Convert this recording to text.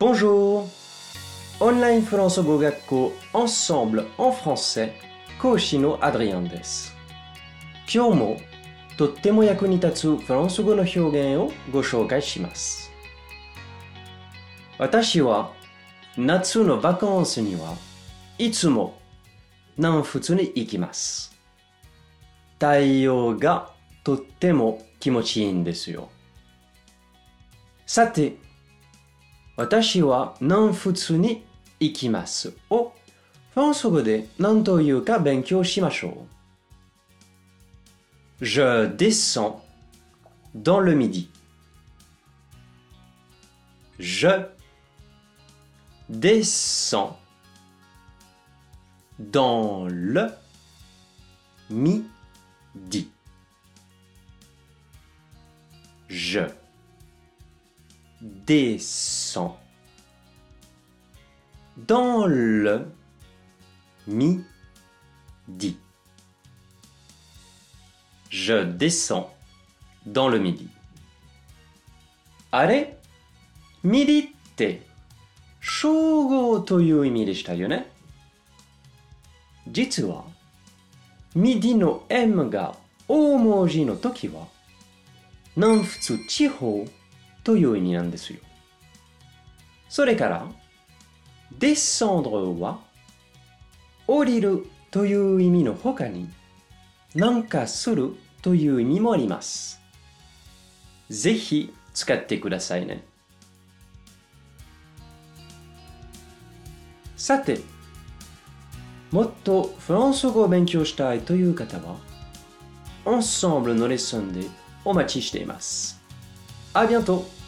Bonjour オンラインフランス語学校 Ensemble en français 講師のアドリアンです。今日もとっても役に立つフランス語の表現をご紹介します。私は夏のバカンスにはいつも南仏に行きます。太陽がとっても気持ちいいんですよ。さて、私は南仏に行きますをフランス語で何というか勉強しましょう。Je descends dans le midi. Je descends dans le midi. Je descends dans le midi. Je descends dans le midi. あれミディって正午という意味でしたよね。実は、ミディの M が大文字の時は、南仏地方 という意味なんですよ。それから、descendre は、降りるという意味の他に、なんかするという意味もあります。ぜひ使ってくださいね。さて、もっとフランス語を勉強したいという方は、Ensemble のレッスンでお待ちしています。ありがとう